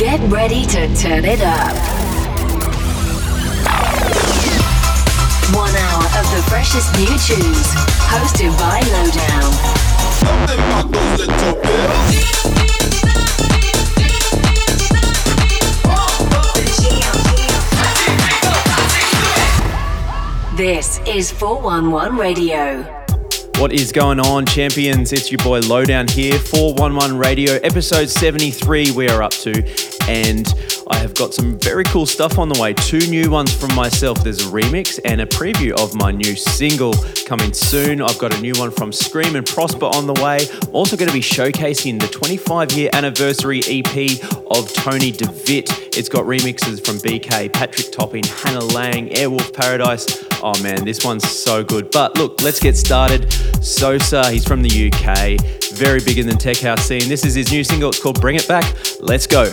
Get ready to turn it up. One hour of the freshest new tunes, hosted by Lowdown. This is 411 Radio. What is going on, champions? It's your boy Lowdown here, 411 Radio, episode 73, we are up to. And I have got some very cool stuff on the way. Two new ones from myself. There's a remix and a preview of my new single coming soon. I've got a new one from Skream and Prospa on the way. I'm also going to be showcasing the 25 year anniversary EP of Tony De Vit. It's got remixes from BK, Patrick Topping, Hannah Laing, Airwolf Paradise. Oh man, this one's so good. But look, let's get started. Sosa, he's from the UK, very big in the tech house scene. This is his new single, it's called Bring It Back. Let's go.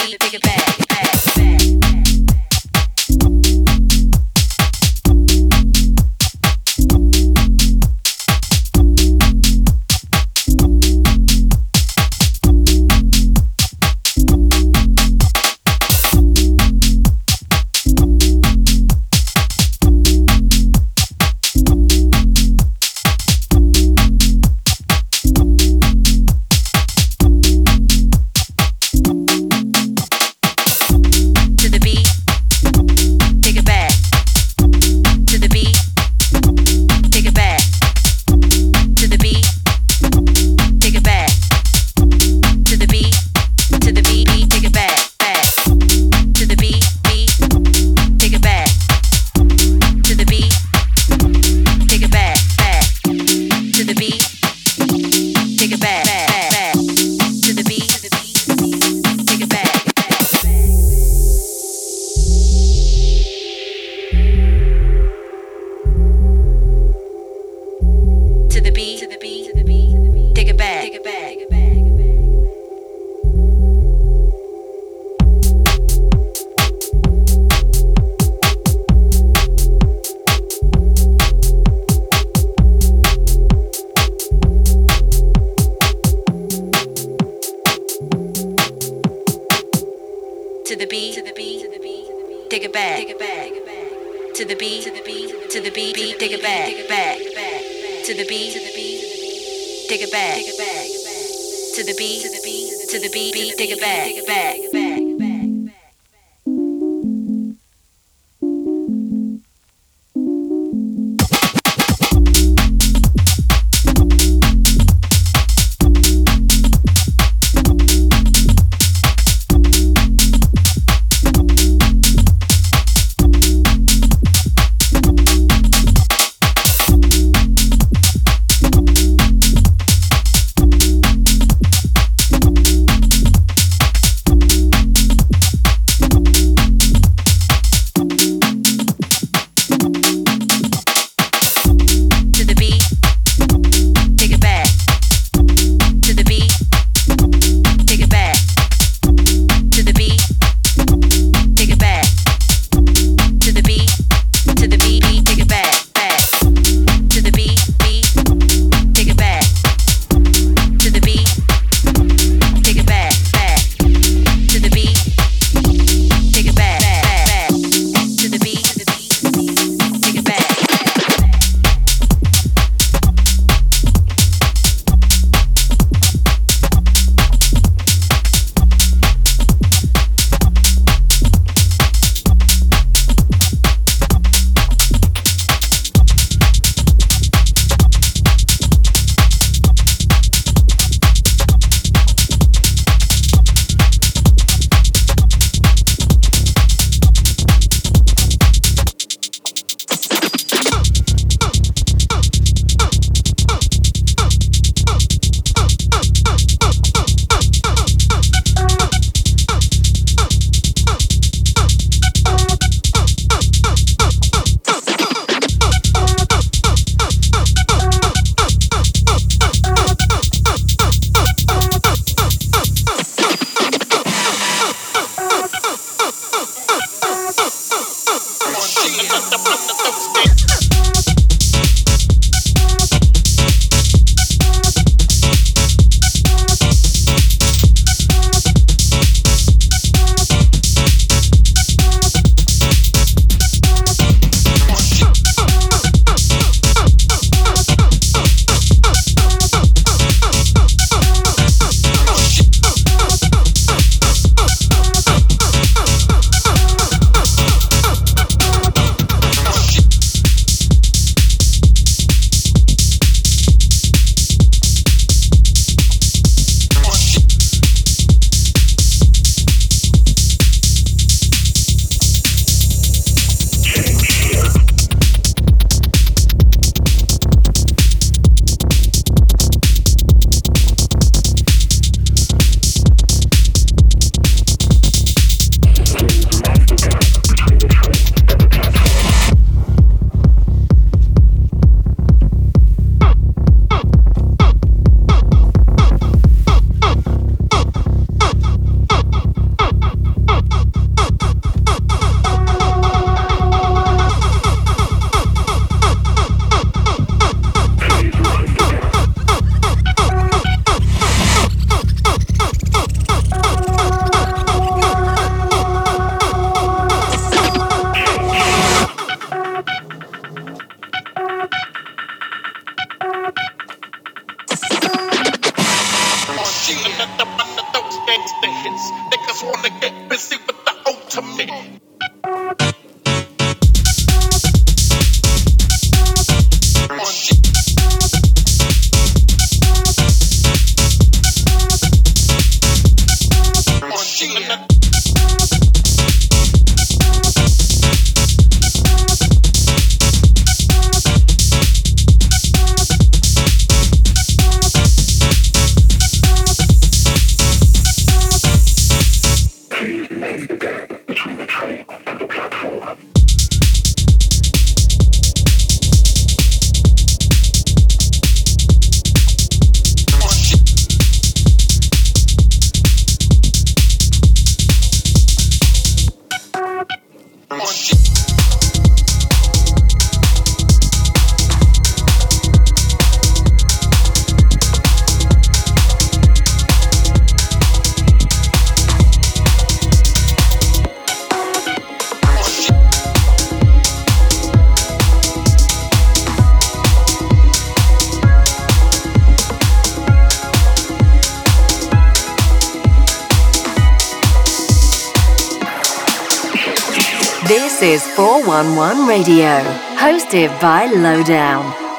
411 Radio, hosted by Lowdown.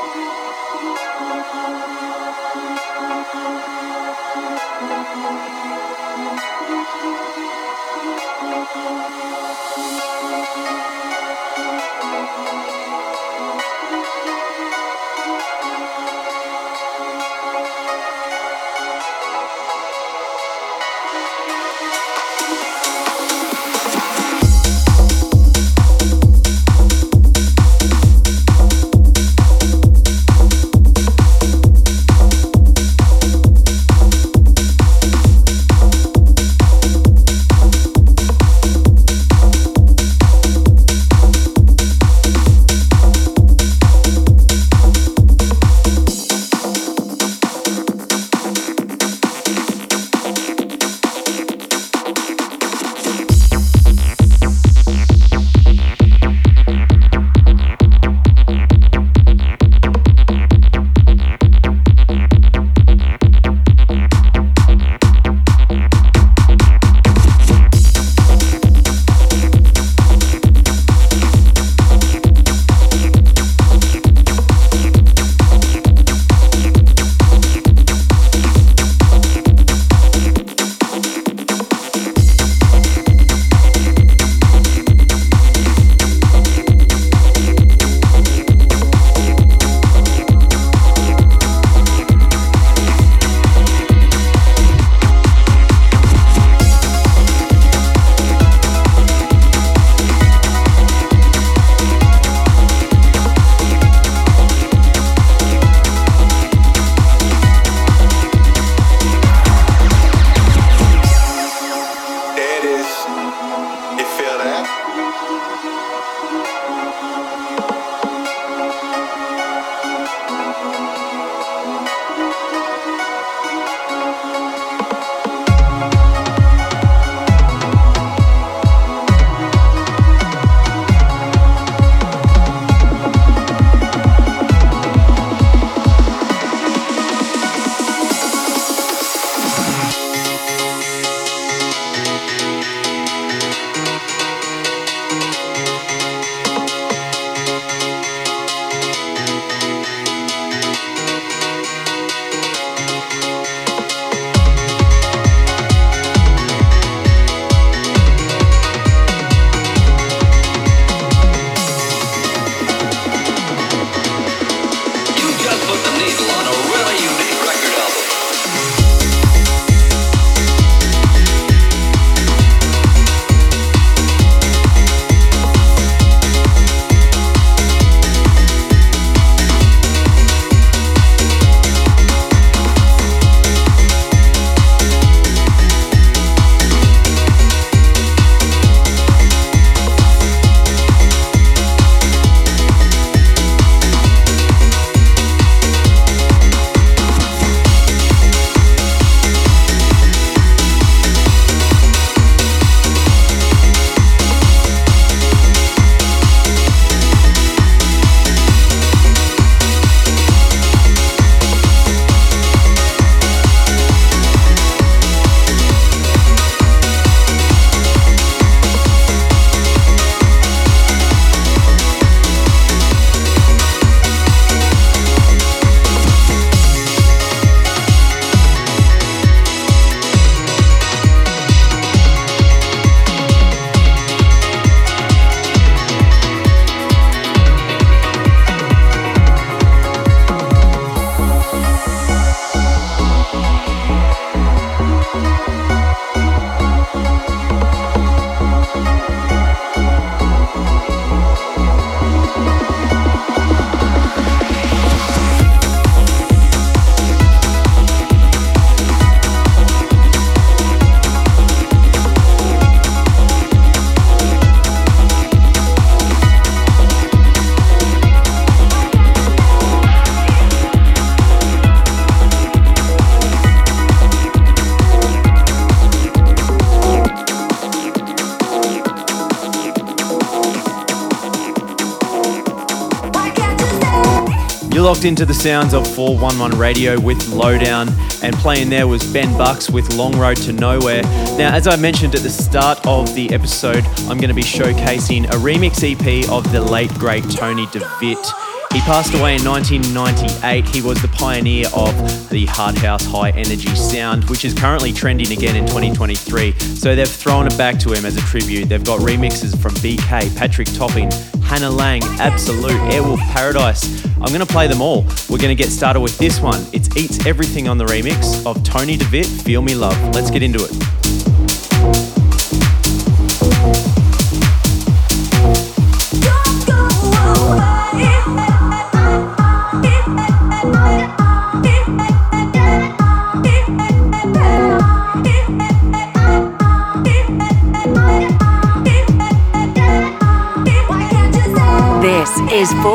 Into the sounds of 411 Radio with Lowdown, and playing there was Ben Bucks with Long Road to Nowhere. Now, as I mentioned at the start of the episode, I'm going to be showcasing a remix EP of the late great Tony De Vit. He passed away in 1998. He was the pioneer of the hard house high energy sound, which is currently trending again in 2023. So they've thrown it back to him as a tribute. They've got remixes from BK, Patrick Topping, Hannah Laing, Absolute, Airwolf Paradise. I'm going to play them all. We're going to get started with this one. It's Eats Everything on the remix of Tony De Vit, Feel Me Love. Let's get into it.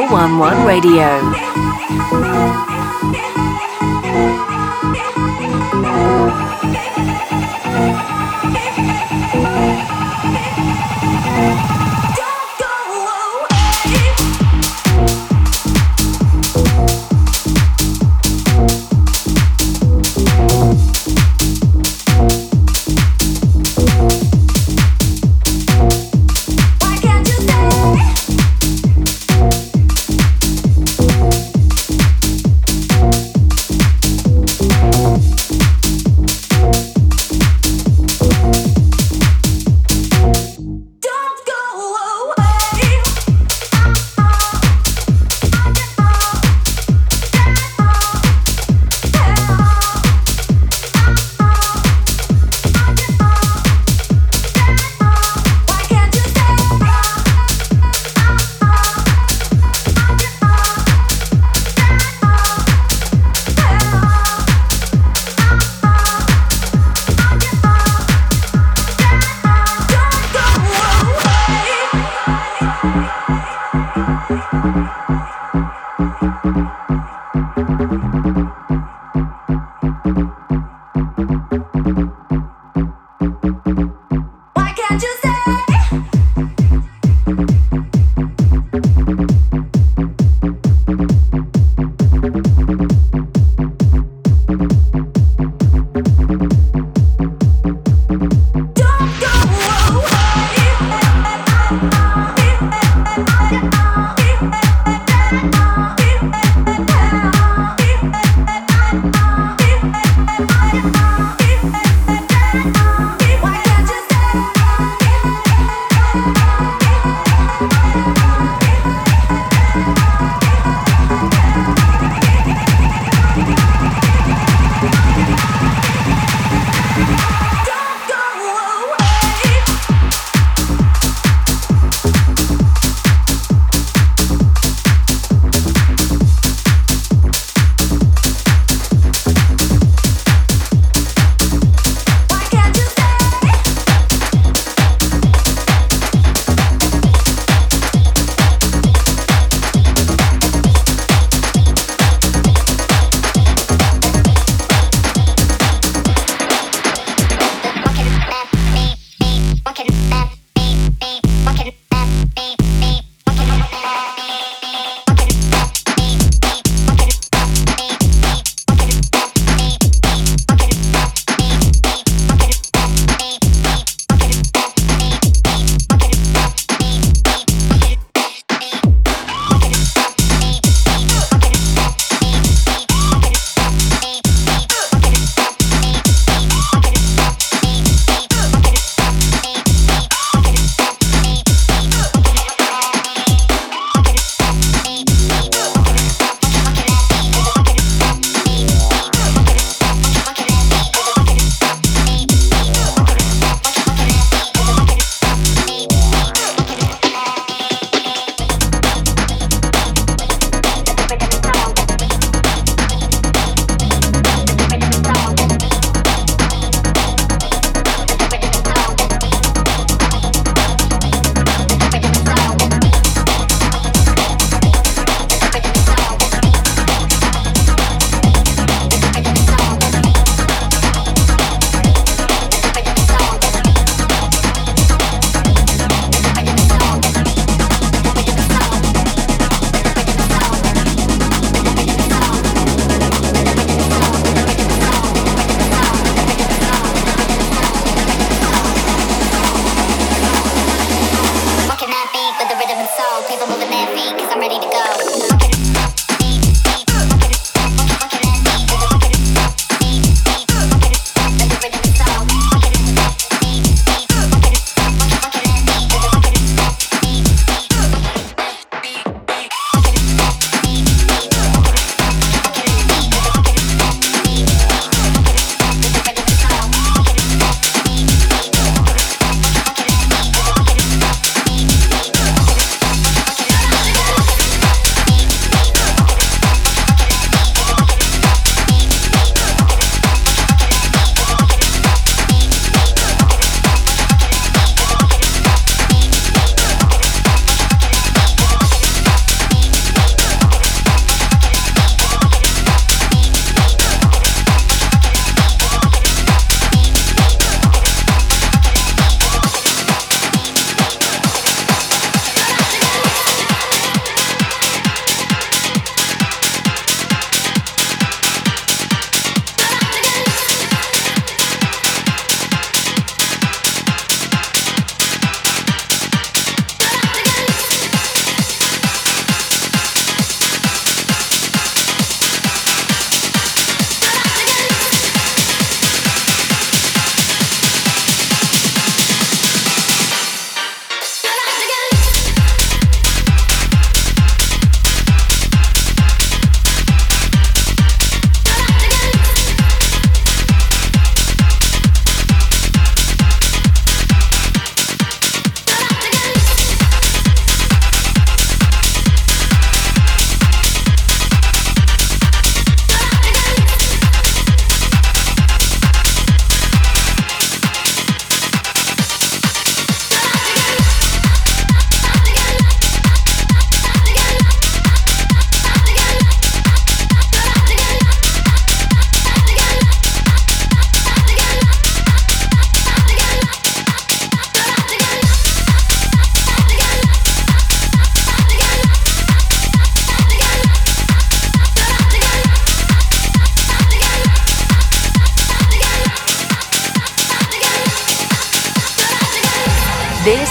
Is 411 Radio.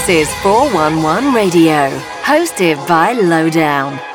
This is 411 Radio, hosted by Lowdown.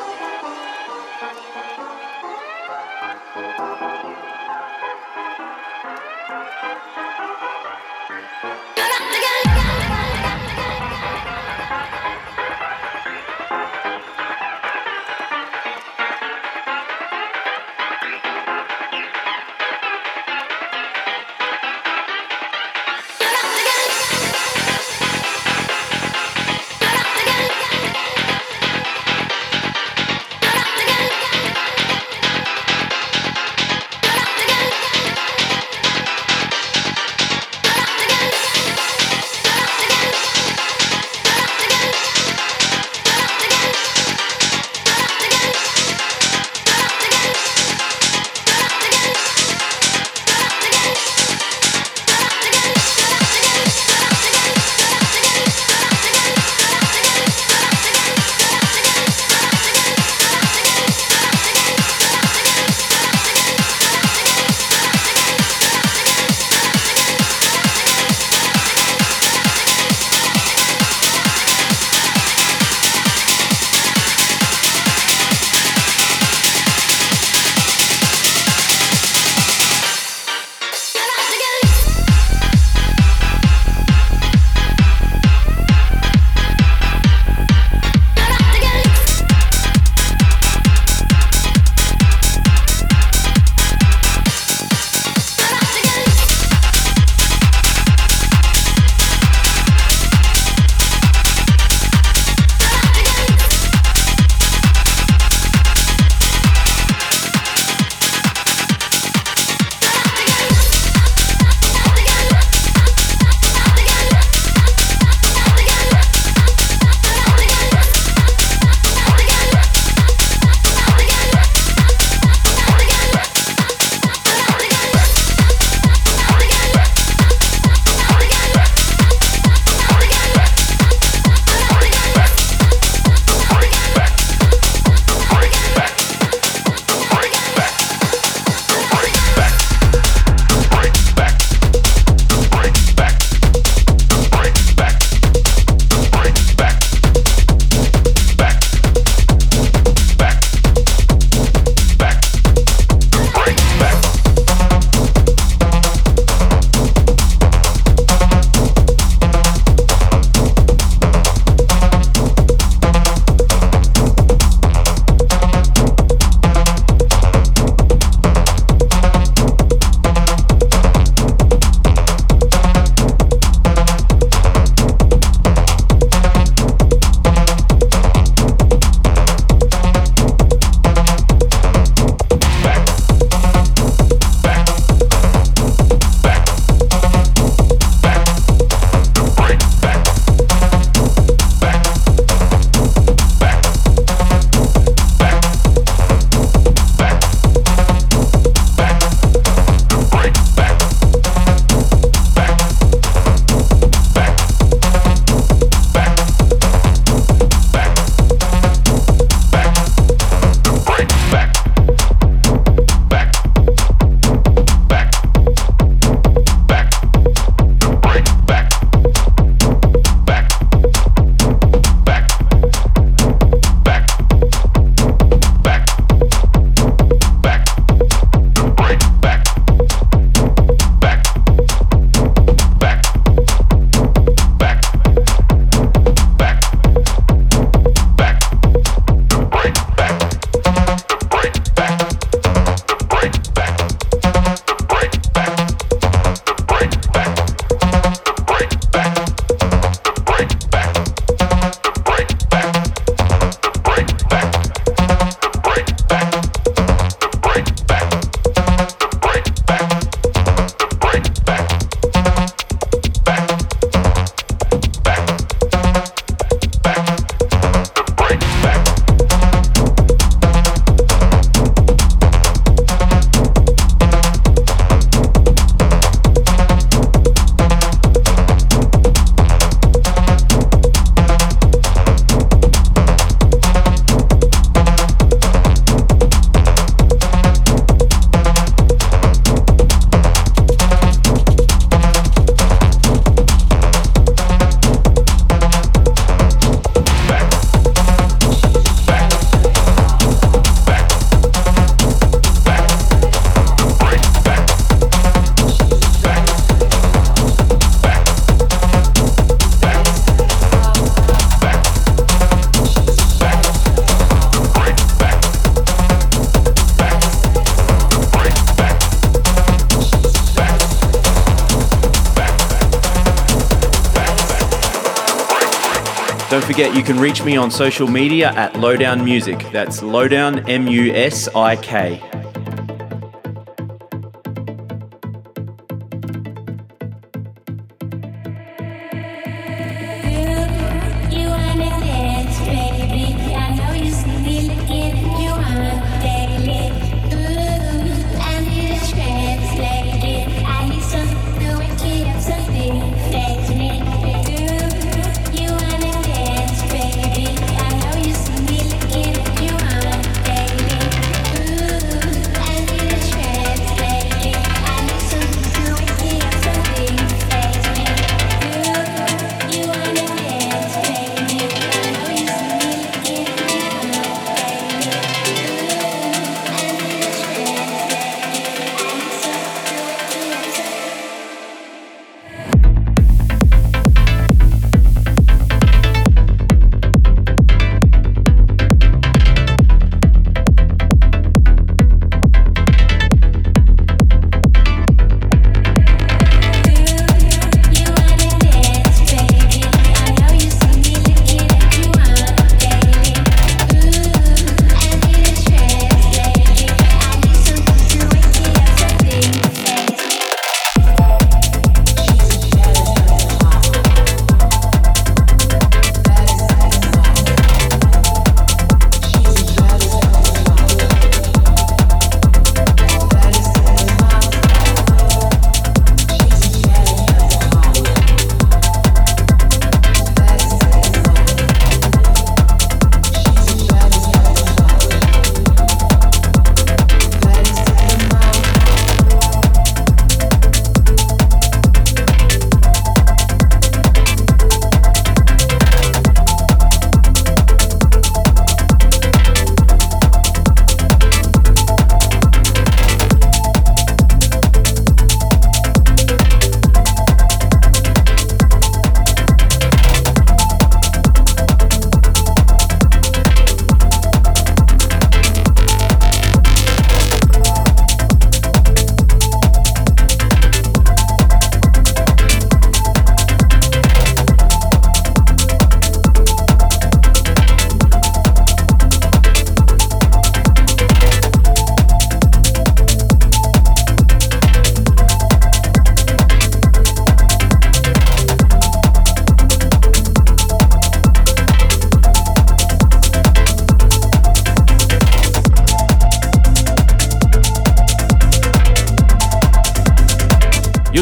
Forget you can reach me on social media at Lowdown Music. That's Lowdown M U S I K.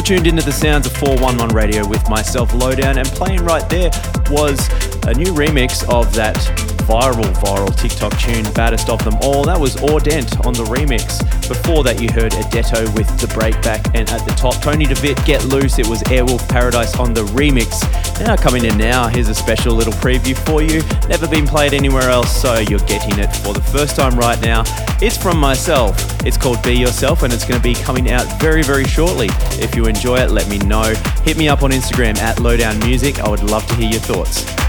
tuned into the sounds of 411 Radio with myself, Lowdown, and playing right there was a new remix of that viral, viral TikTok tune, Baddest of Them All. That was Audent on the remix. Before that, you heard Adetto with The Breakback, and at the top, Tony De Vit, Get Loose. It was Airwolf Paradise on the remix. Now, coming in now, here's a special little preview for you. Never been played anywhere else, so you're getting it for the first time right now. It's from myself. It's called Be Yourself, and it's going to be coming out very, very shortly. If you enjoy it, let me know. Hit me up on Instagram at Lowdown Music. I would love to hear your thoughts.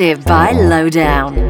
By Lowdown.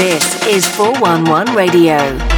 This is 411 Radio.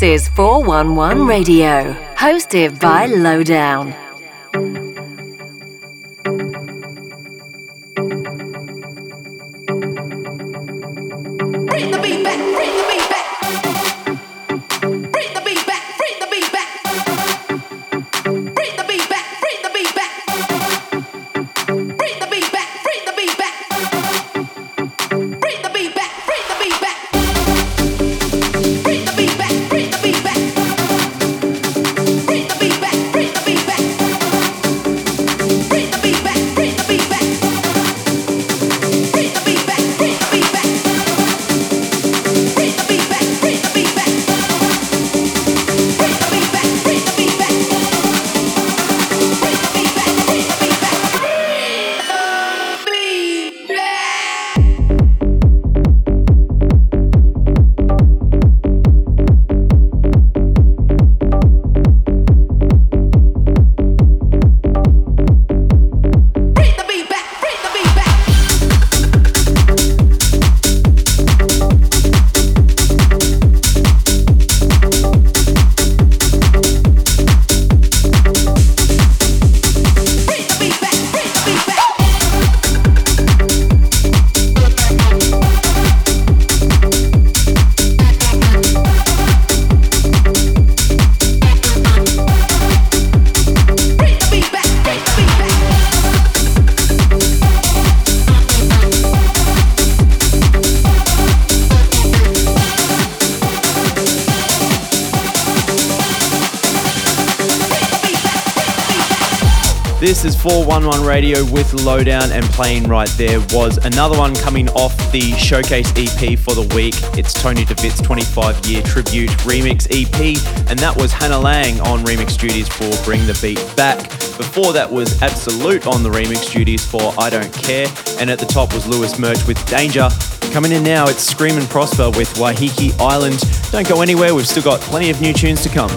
This is 411 Radio, hosted by Lowdown. This is 411 Radio with Lowdown, and playing right there was another one coming off the Showcase EP for the week. It's Tony De Vit's 25 year tribute remix EP, and that was Hannah Laing on remix duties for Bring the Beat Back. Before that was Absolute on the remix duties for I Don't Care, and at the top was Lewis Merch with Danger. Coming in now, it's Skream and Prospa with Waiheke Island. Don't go anywhere, we've still got plenty of new tunes to come.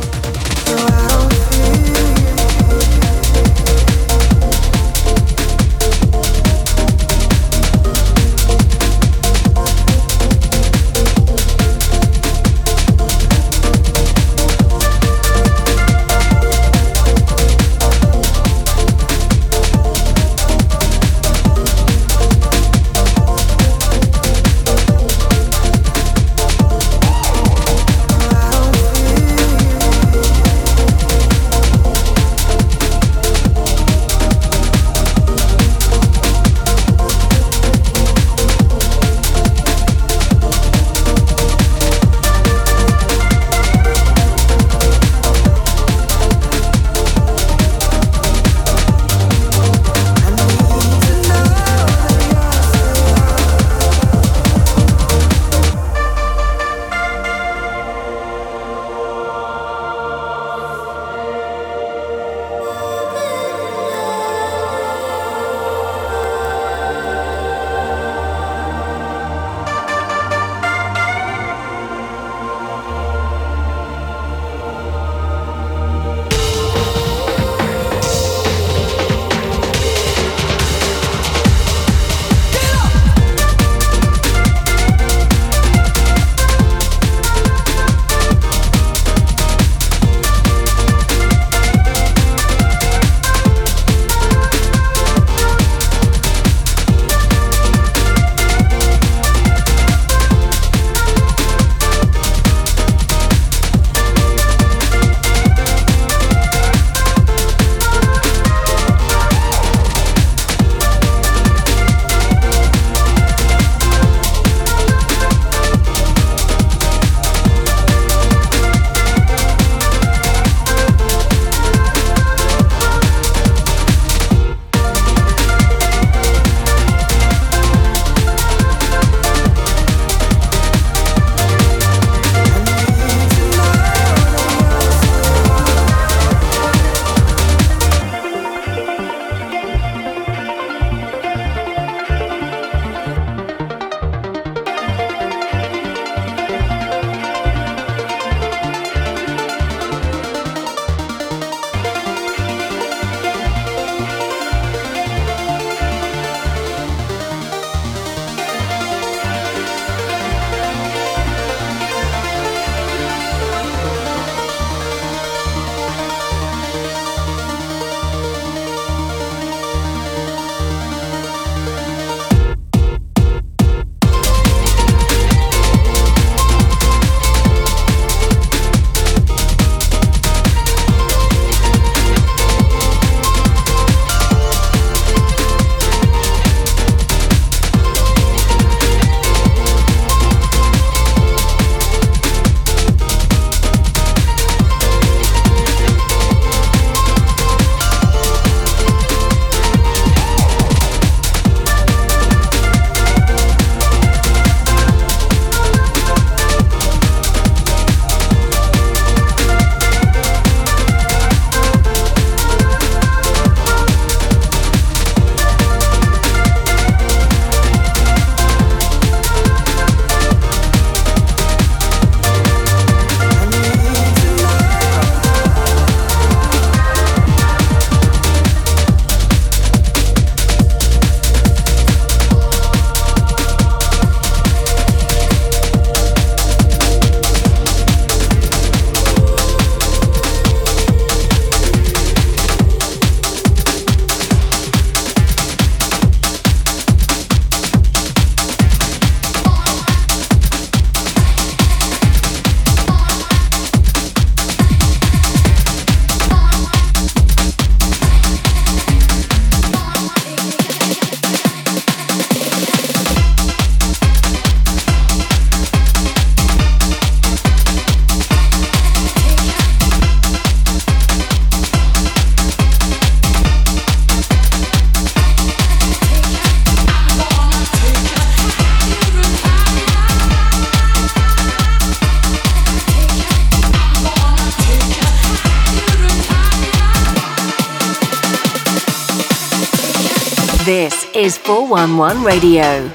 411 Radio.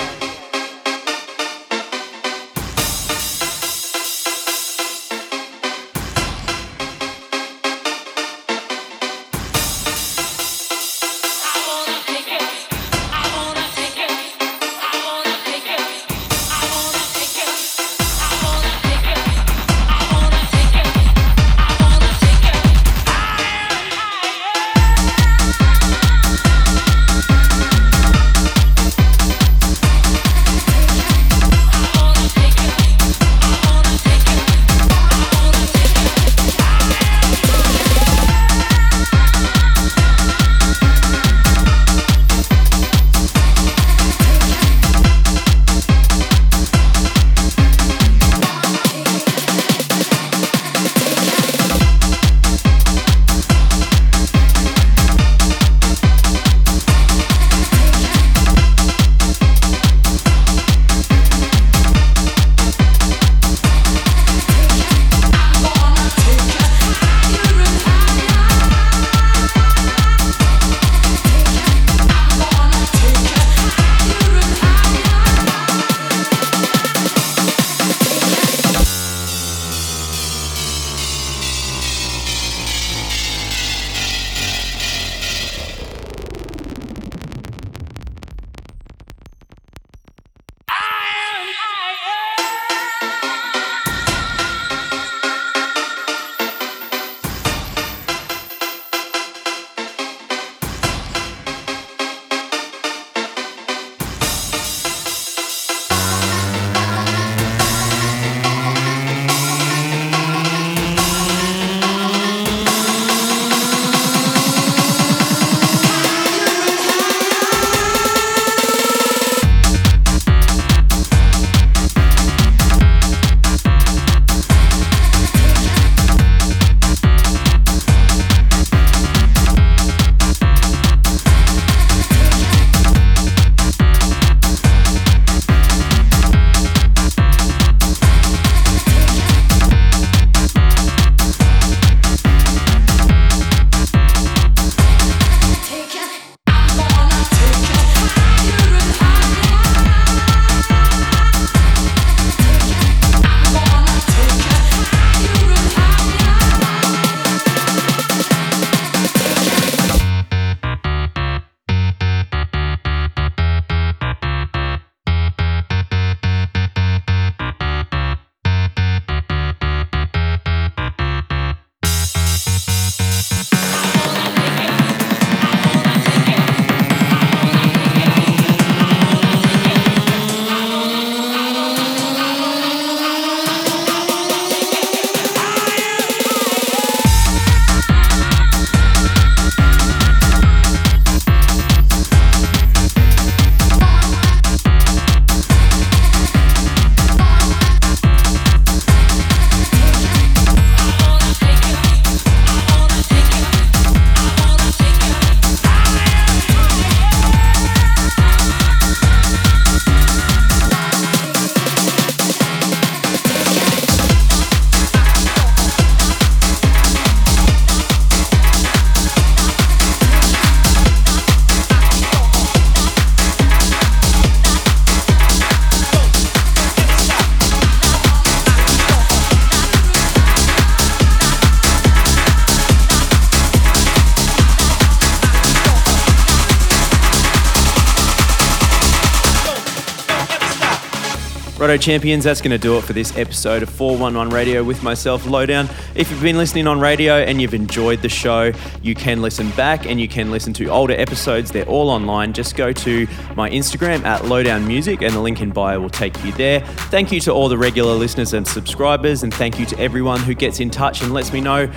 Champions, that's going to do it for this episode of 411 Radio with myself, Lowdown. If you've been listening on radio and you've enjoyed the show, you can listen back and you can listen to older episodes. They're all online. Just go to my Instagram at Lowdown Music and the link in bio will take you there. Thank you to all the regular listeners and subscribers, and thank you to everyone who gets in touch and lets me know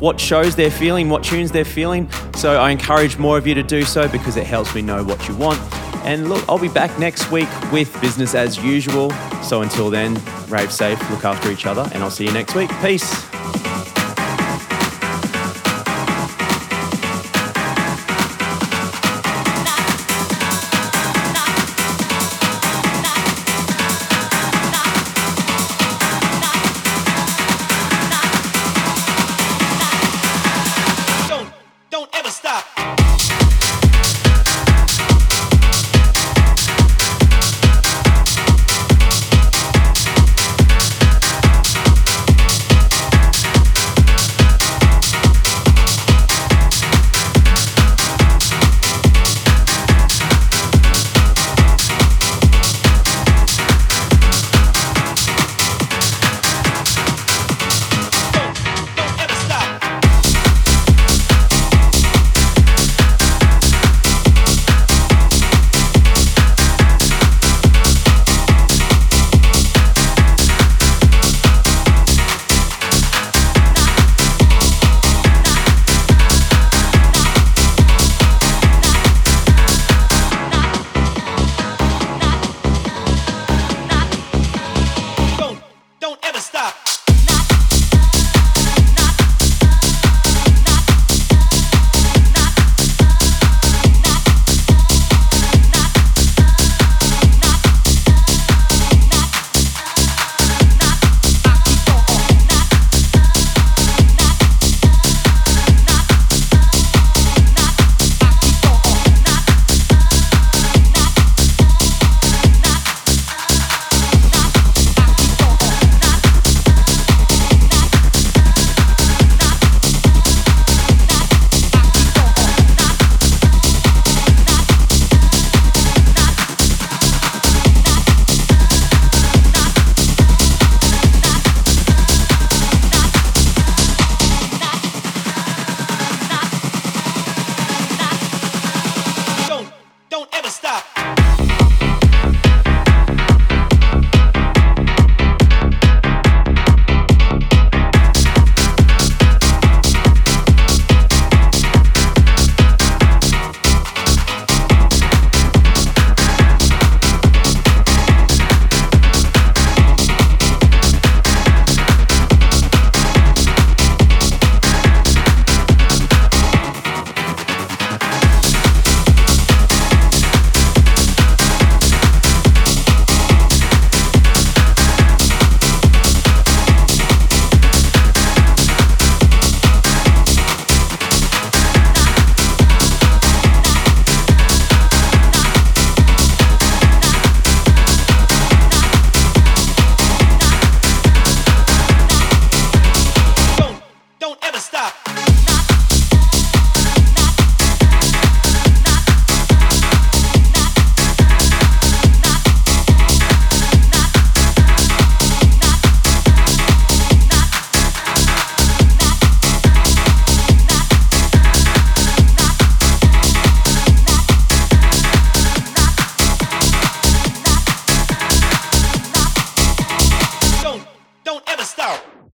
what shows they're feeling, what tunes they're feeling. So I encourage more of you to do so because it helps me know what you want. And look, I'll be back next week with business as usual. So until then, rave safe, look after each other, and I'll see you next week. Peace.